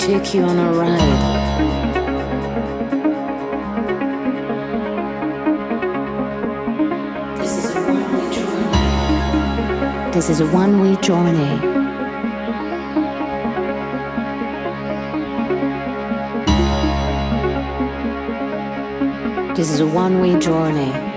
take you on a ride. This is a one-way journey. This is a one-way journey. This is a one way journey.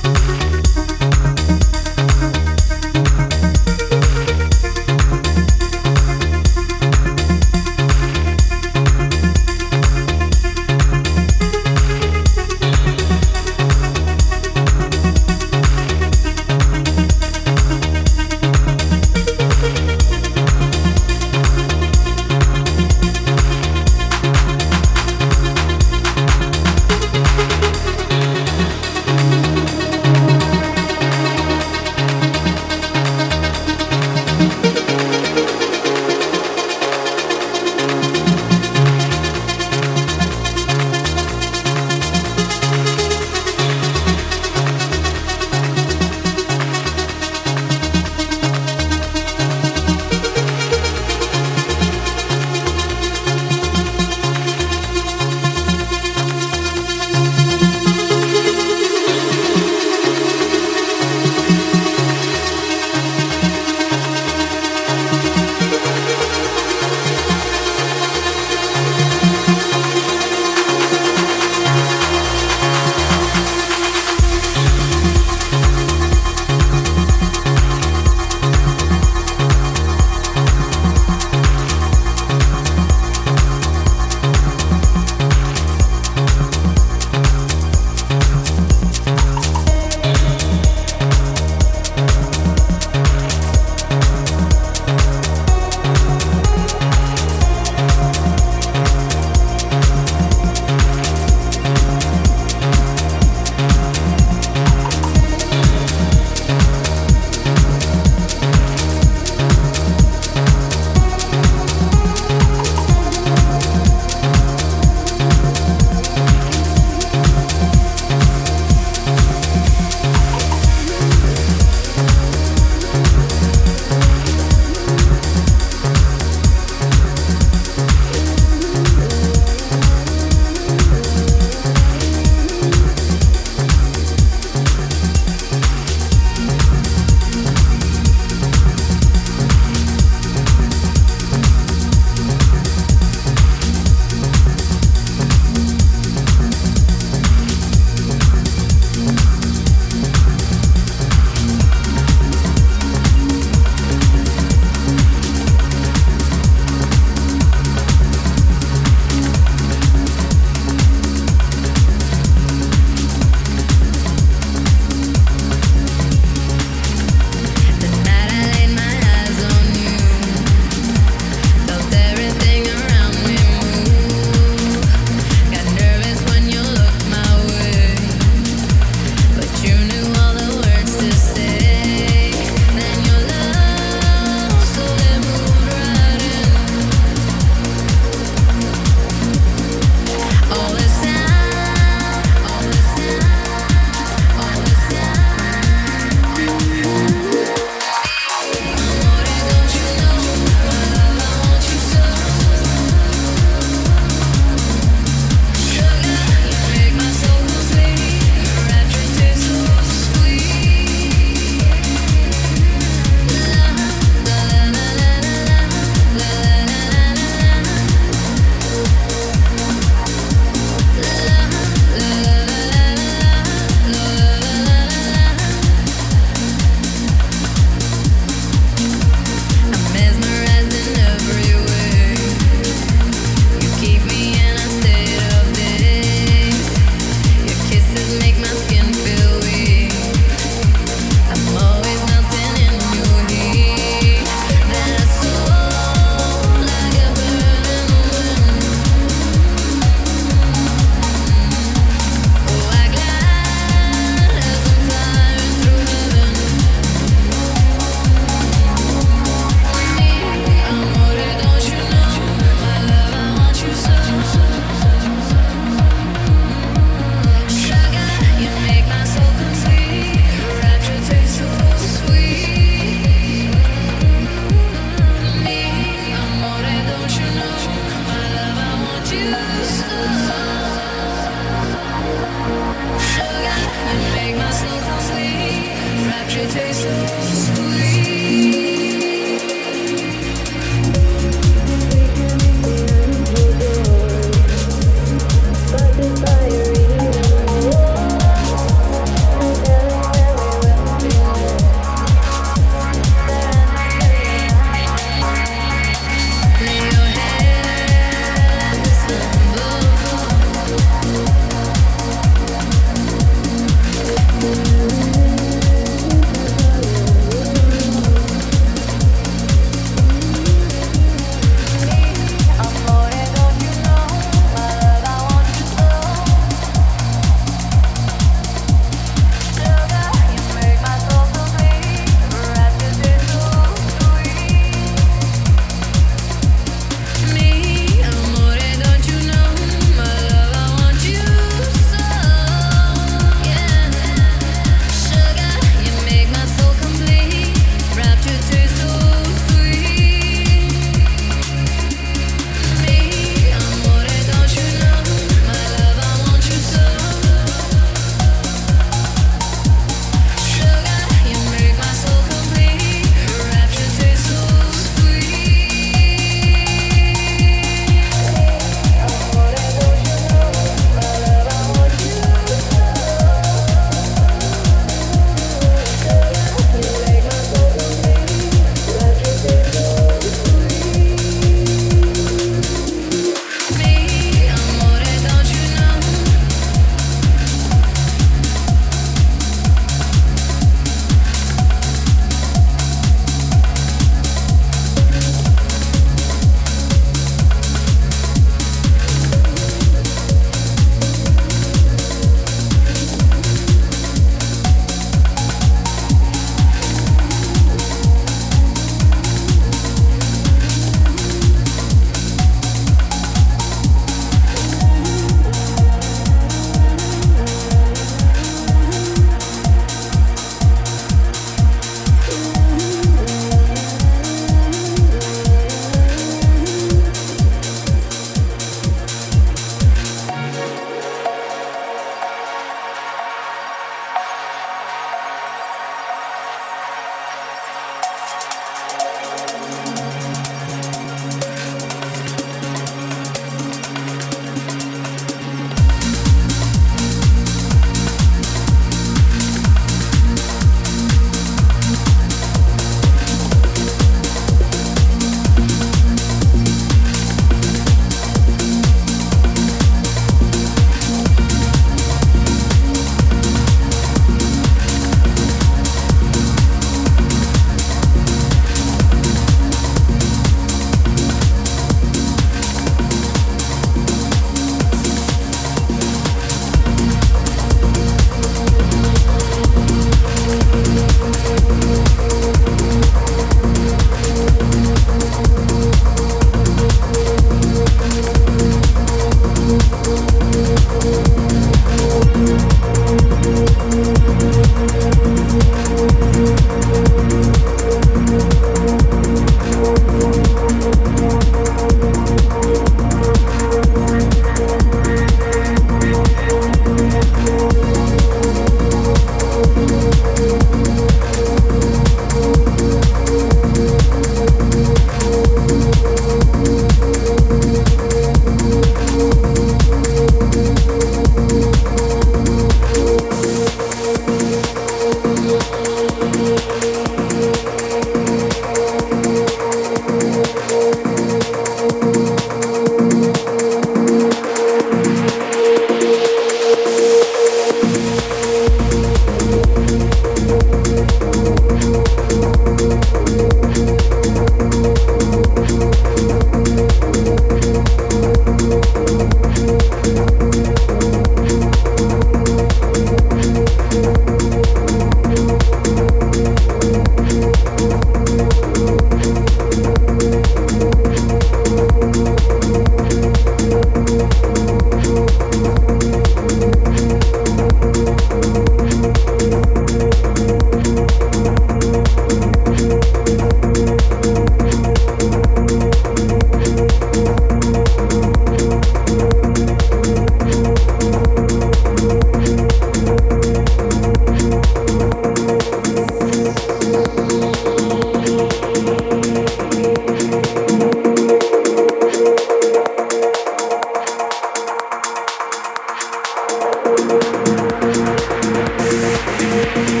Thank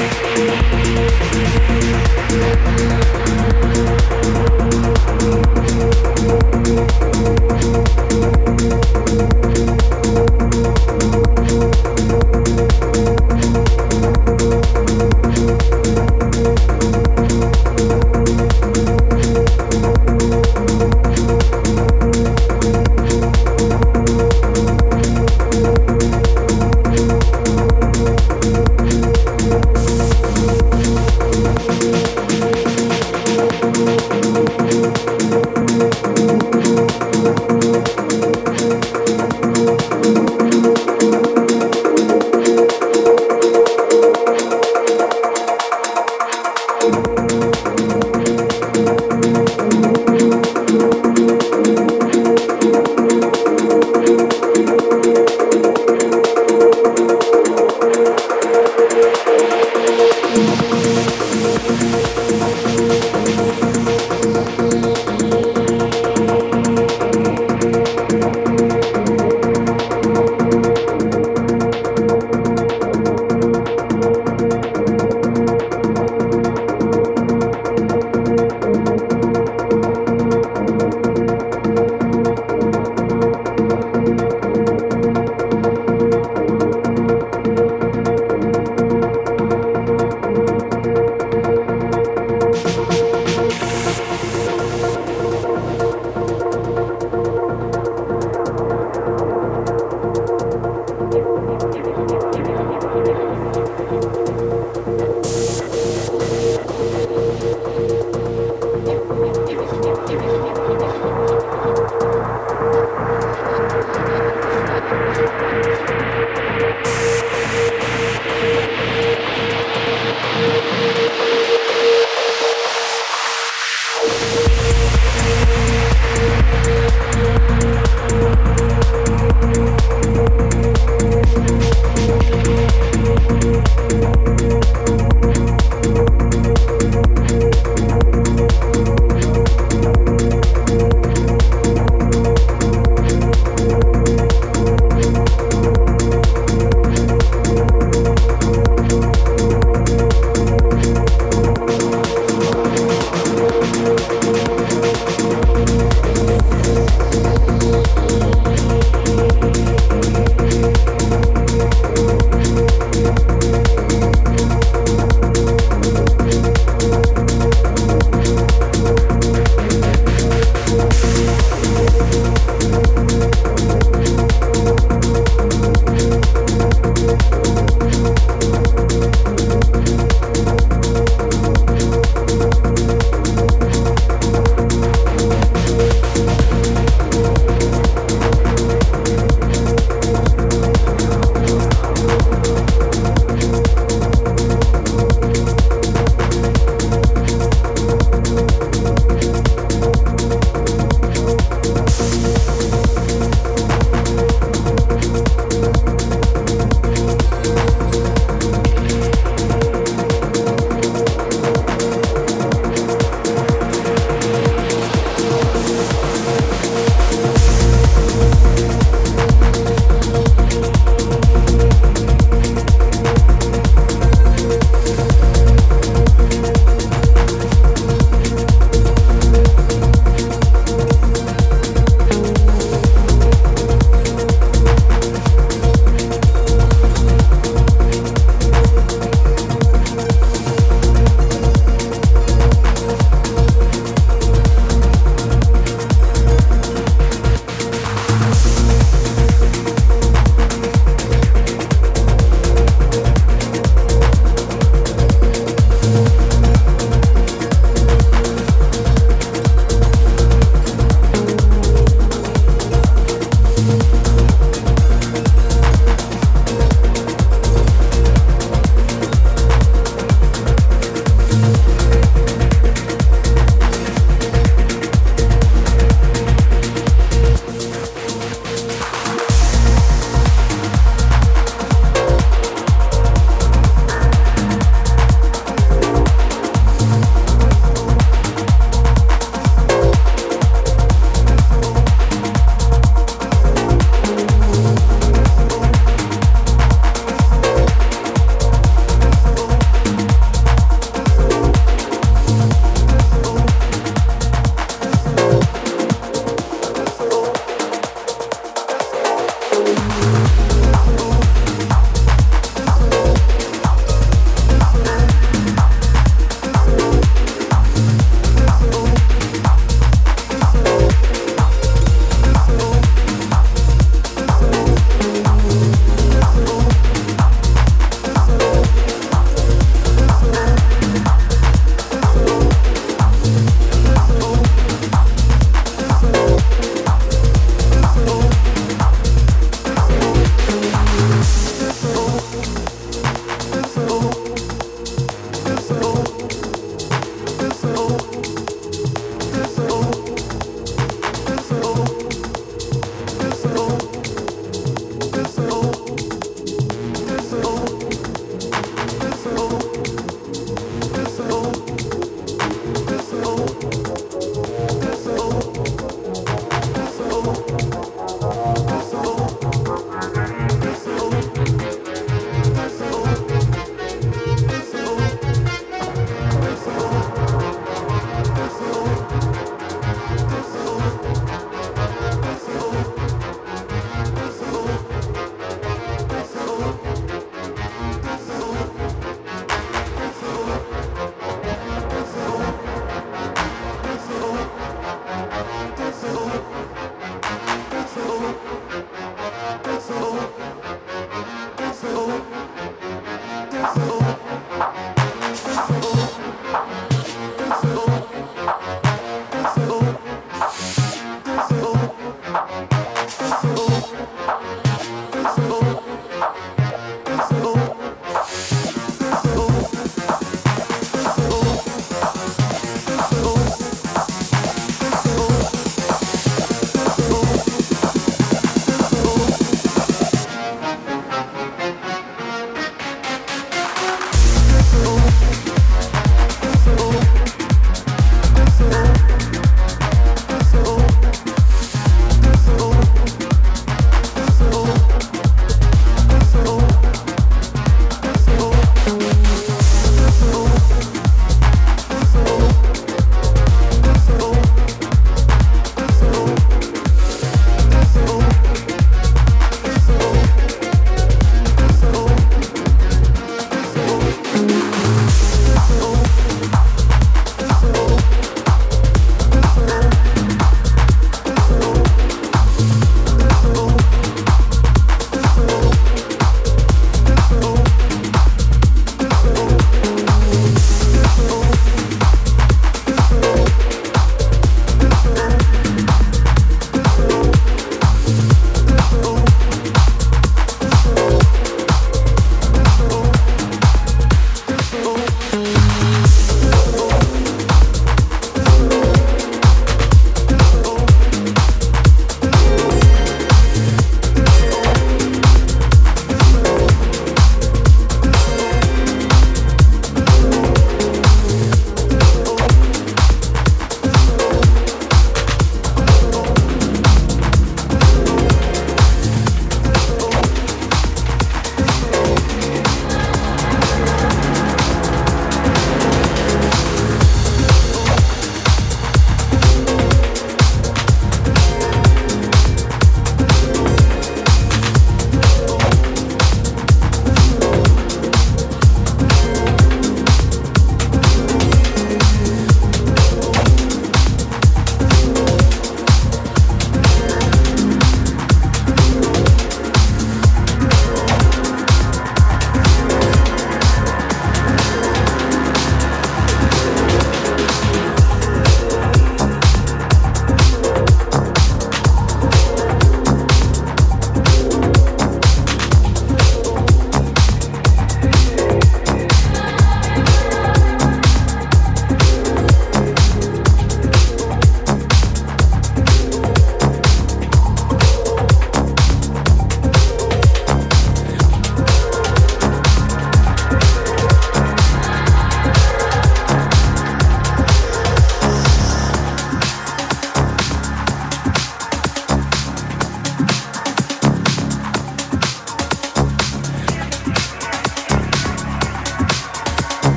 you.